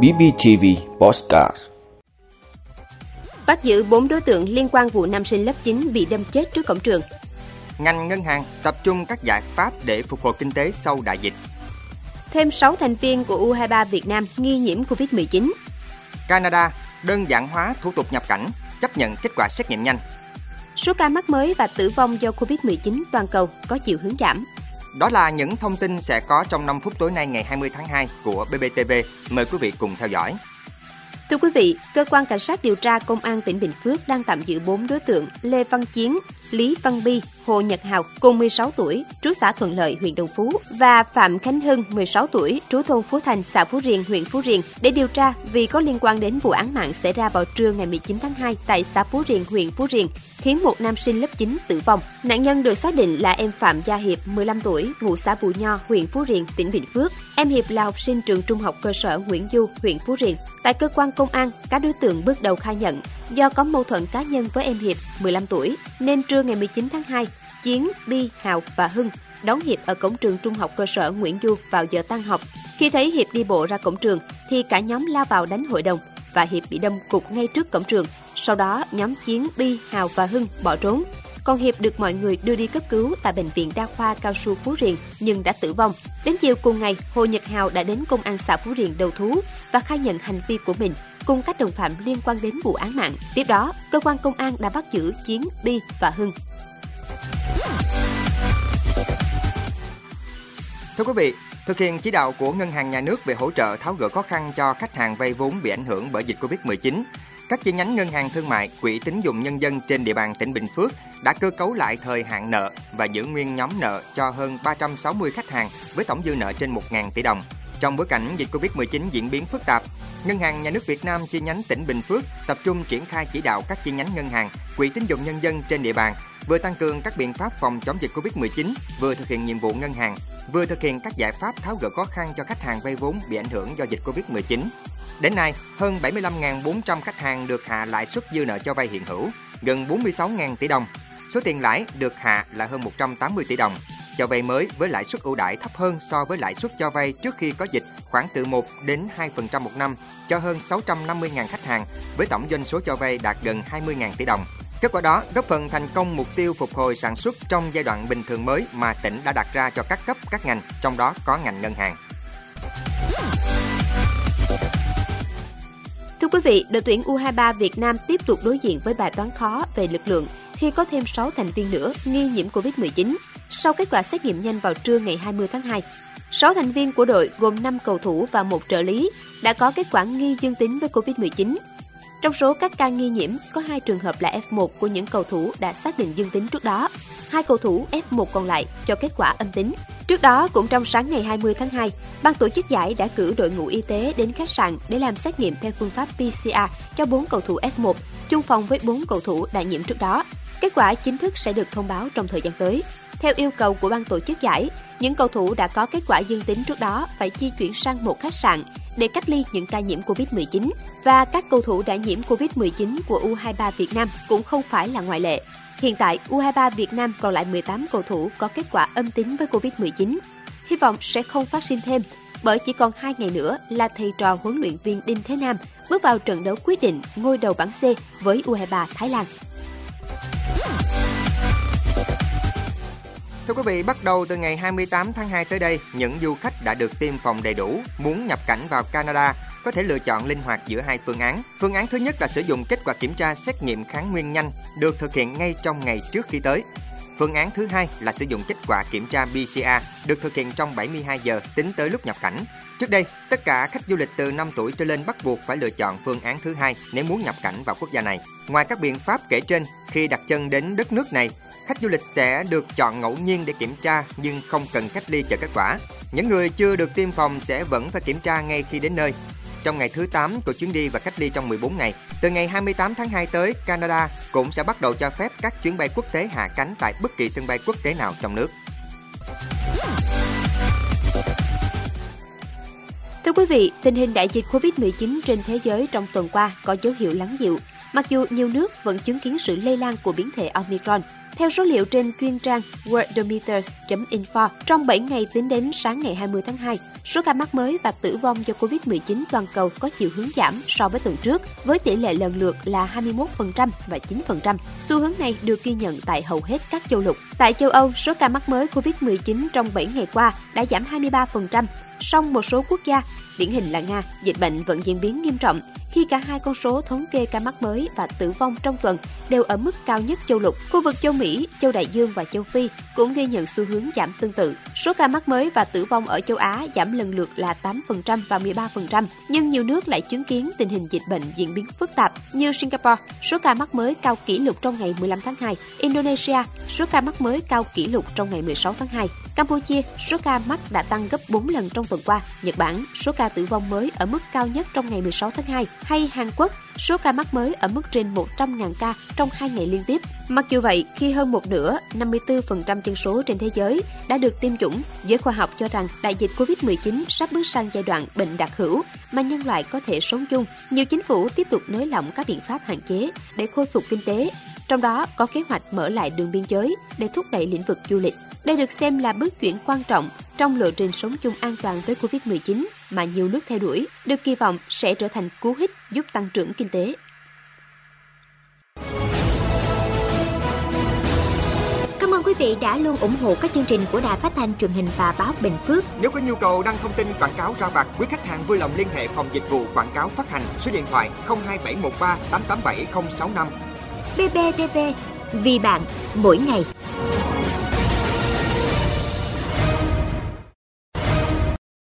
BBTV Postcard Bắt giữ 4 đối tượng liên quan vụ nam sinh lớp 9 bị đâm chết trước cổng trường. Ngành ngân hàng tập trung các giải pháp để phục hồi kinh tế sau đại dịch. Thêm 6 thành viên của U23 Việt Nam nghi nhiễm Covid-19. Canada đơn giản hóa thủ tục nhập cảnh, chấp nhận kết quả xét nghiệm nhanh. Số ca mắc mới và tử vong do Covid-19 toàn cầu có chiều hướng giảm. Đó là những thông tin sẽ có trong 5 phút tối nay ngày 20 tháng 2 của BBTV. Mời quý vị cùng theo dõi. Thưa quý vị, cơ quan cảnh sát điều tra công an tỉnh Bình Phước đang tạm giữ 4 đối tượng Lê Văn Chiến, Lý Văn Bi, Hồ Nhật Hào cùng 16 tuổi, trú xã Thuận Lợi, huyện Đồng Phú và Phạm Khánh Hưng, 16 tuổi, trú thôn Phú Thành, xã Phú Riềng, huyện Phú Riềng để điều tra vì có liên quan đến vụ án mạng xảy ra vào trưa ngày 19 tháng 2 tại xã Phú Riềng, huyện Phú Riềng, khiến một nam sinh lớp 9 tử vong. Nạn nhân được xác định là em Phạm Gia Hiệp, 15 tuổi, ngụ xã Bù Nho, huyện Phú Riềng, tỉnh Bình Phước. Em Hiệp là học sinh trường trung học cơ sở Nguyễn Du, huyện Phú Riềng. Tại cơ quan công an, các đối tượng bước đầu khai nhận do có mâu thuẫn cá nhân với em Hiệp, 15 tuổi, nên trưa ngày 19 tháng 2, Chiến, Bi, Hào và Hưng đón Hiệp ở cổng trường trung học cơ sở Nguyễn Du vào giờ tan học. Khi thấy Hiệp đi bộ ra cổng trường, thì cả nhóm lao vào đánh hội đồng và Hiệp bị đâm cục ngay trước cổng trường. Sau đó, nhóm Chiến, Bi, Hào và Hưng bỏ trốn. Còn Hiệp được mọi người đưa đi cấp cứu tại bệnh viện đa khoa Cao Su Phú Riềng nhưng đã tử vong. Đến chiều cùng ngày, Hồ Nhật Hào đã đến công an xã Phú Riềng đầu thú và khai nhận hành vi của mình cùng các đồng phạm liên quan đến vụ án mạng. Tiếp đó, cơ quan công an đã bắt giữ Chiến, Bi và Hưng. Thưa quý vị, thực hiện chỉ đạo của Ngân hàng Nhà nước về hỗ trợ tháo gỡ khó khăn cho khách hàng vay vốn bị ảnh hưởng bởi dịch Covid-19, các chi nhánh ngân hàng thương mại, quỹ tín dụng nhân dân trên địa bàn tỉnh Bình Phước đã cơ cấu lại thời hạn nợ và giữ nguyên nhóm nợ cho hơn 360 khách hàng với tổng dư nợ trên 1.000 tỷ đồng. Trong bối cảnh dịch Covid-19 diễn biến phức tạp, Ngân hàng Nhà nước Việt Nam chi nhánh tỉnh Bình Phước tập trung triển khai chỉ đạo các chi nhánh ngân hàng, quỹ tín dụng nhân dân trên địa bàn vừa tăng cường các biện pháp phòng chống dịch Covid-19, vừa thực hiện nhiệm vụ ngân hàng, vừa thực hiện các giải pháp tháo gỡ khó khăn cho khách hàng vay vốn bị ảnh hưởng do dịch Covid-19. Đến nay, hơn 75.400 khách hàng được hạ lãi suất dư nợ cho vay hiện hữu, gần 46.000 tỷ đồng. Số tiền lãi được hạ là hơn 180 tỷ đồng. Cho vay mới với lãi suất ưu đãi thấp hơn so với lãi suất cho vay trước khi có dịch khoảng từ 1 đến 2% một năm cho hơn 650.000 khách hàng với tổng doanh số cho vay đạt gần 20.000 tỷ đồng. Kết quả đó góp phần thành công mục tiêu phục hồi sản xuất trong giai đoạn bình thường mới mà tỉnh đã đặt ra cho các cấp các ngành, trong đó có ngành ngân hàng. Thưa quý vị, đội tuyển U23 Việt Nam tiếp tục đối diện với bài toán khó về lực lượng khi có thêm 6 thành viên nữa nghi nhiễm Covid-19 sau kết quả xét nghiệm nhanh vào trưa ngày 20 tháng 2. 6 thành viên của đội gồm 5 cầu thủ và một trợ lý đã có kết quả nghi dương tính với Covid-19. Trong số các ca nghi nhiễm, có hai trường hợp là F1 của những cầu thủ đã xác định dương tính trước đó. Hai cầu thủ F1 còn lại cho kết quả âm tính. Trước đó, cũng trong sáng ngày 20 tháng 2, ban tổ chức giải đã cử đội ngũ y tế đến khách sạn để làm xét nghiệm theo phương pháp PCR cho 4 cầu thủ F1, chung phòng với 4 cầu thủ đã nhiễm trước đó. Kết quả chính thức sẽ được thông báo trong thời gian tới. Theo yêu cầu của ban tổ chức giải, những cầu thủ đã có kết quả dương tính trước đó phải di chuyển sang một khách sạn để cách ly những ca nhiễm Covid-19 và các cầu thủ đã nhiễm Covid-19 của U23 Việt Nam cũng không phải là ngoại lệ. Hiện tại, U23 Việt Nam còn lại 18 cầu thủ có kết quả âm tính với Covid-19. Hy vọng sẽ không phát sinh thêm, bởi chỉ còn 2 ngày nữa là thầy trò huấn luyện viên Đinh Thế Nam bước vào trận đấu quyết định ngôi đầu bảng C với U23 Thái Lan. Thưa quý vị, bắt đầu từ ngày 28 tháng 2 tới đây, những du khách đã được tiêm phòng đầy đủ muốn nhập cảnh vào Canada có thể lựa chọn linh hoạt giữa hai phương án. Phương án thứ nhất là sử dụng kết quả kiểm tra xét nghiệm kháng nguyên nhanh được thực hiện ngay trong ngày trước khi tới. Phương án thứ hai là sử dụng kết quả kiểm tra PCR được thực hiện trong 72 giờ tính tới lúc nhập cảnh. Trước đây, tất cả khách du lịch từ 5 tuổi trở lên bắt buộc phải lựa chọn phương án thứ hai nếu muốn nhập cảnh vào quốc gia này. Ngoài các biện pháp kể trên, khi đặt chân đến đất nước này, khách du lịch sẽ được chọn ngẫu nhiên để kiểm tra nhưng không cần cách ly chờ kết quả. Những người chưa được tiêm phòng sẽ vẫn phải kiểm tra ngay khi đến nơi. Trong ngày thứ 8 của chuyến đi và cách ly trong 14 ngày, từ ngày 28 tháng 2 tới, Canada cũng sẽ bắt đầu cho phép các chuyến bay quốc tế hạ cánh tại bất kỳ sân bay quốc tế nào trong nước. Thưa quý vị, tình hình đại dịch Covid-19 trên thế giới trong tuần qua có dấu hiệu lắng dịu, mặc dù nhiều nước vẫn chứng kiến sự lây lan của biến thể Omicron. Theo số liệu trên chuyên trang worldometers.info, trong 7 ngày tính đến sáng ngày 20 tháng 2, số ca mắc mới và tử vong do COVID-19 toàn cầu có chiều hướng giảm so với tuần trước, với tỷ lệ lần lượt là 21% và 9%. Xu hướng này được ghi nhận tại hầu hết các châu lục. Tại châu Âu, số ca mắc mới COVID-19 trong 7 ngày qua đã giảm 23%, song một số quốc gia, điển hình là Nga, dịch bệnh vẫn diễn biến nghiêm trọng khi cả hai con số thống kê ca mắc mới và tử vong trong tuần đều ở mức cao nhất châu lục. Khu vực châu Mỹ, Mỹ, châu Đại Dương và châu Phi cũng ghi nhận xu hướng giảm tương tự. Số ca mắc mới và tử vong ở châu Á giảm lần lượt là 8% và 13%, nhưng nhiều nước lại chứng kiến tình hình dịch bệnh diễn biến phức tạp như Singapore, số ca mắc mới cao kỷ lục trong ngày 15 tháng 2, Indonesia, số ca mắc mới cao kỷ lục trong ngày 16 tháng 2, Campuchia, số ca mắc đã tăng gấp 4 lần trong tuần qua. Nhật Bản, số ca tử vong mới ở mức cao nhất trong ngày 16 tháng 2. Hay Hàn Quốc, số ca mắc mới ở mức trên 100.000 ca trong hai ngày liên tiếp. Mặc dù vậy, khi hơn một nửa, 54% dân số trên thế giới đã được tiêm chủng, giới khoa học cho rằng đại dịch COVID-19 sắp bước sang giai đoạn bệnh đặc hữu mà nhân loại có thể sống chung. Nhiều chính phủ tiếp tục nới lỏng các biện pháp hạn chế để khôi phục kinh tế, trong đó có kế hoạch mở lại đường biên giới để thúc đẩy lĩnh vực du lịch. Đây được xem là bước chuyển quan trọng trong lộ trình sống chung an toàn với Covid-19 mà nhiều nước theo đuổi, được kỳ vọng sẽ trở thành cú hích giúp tăng trưởng kinh tế. Cảm ơn quý vị đã luôn ủng hộ các chương trình của Đài Phát thanh truyền hình và báo Bình Phước. Nếu có nhu cầu đăng thông tin quảng cáo ra vặt, quý khách hàng vui lòng liên hệ phòng dịch vụ quảng cáo phát hành số điện thoại 02713 887065. BBTV, vì bạn, mỗi ngày.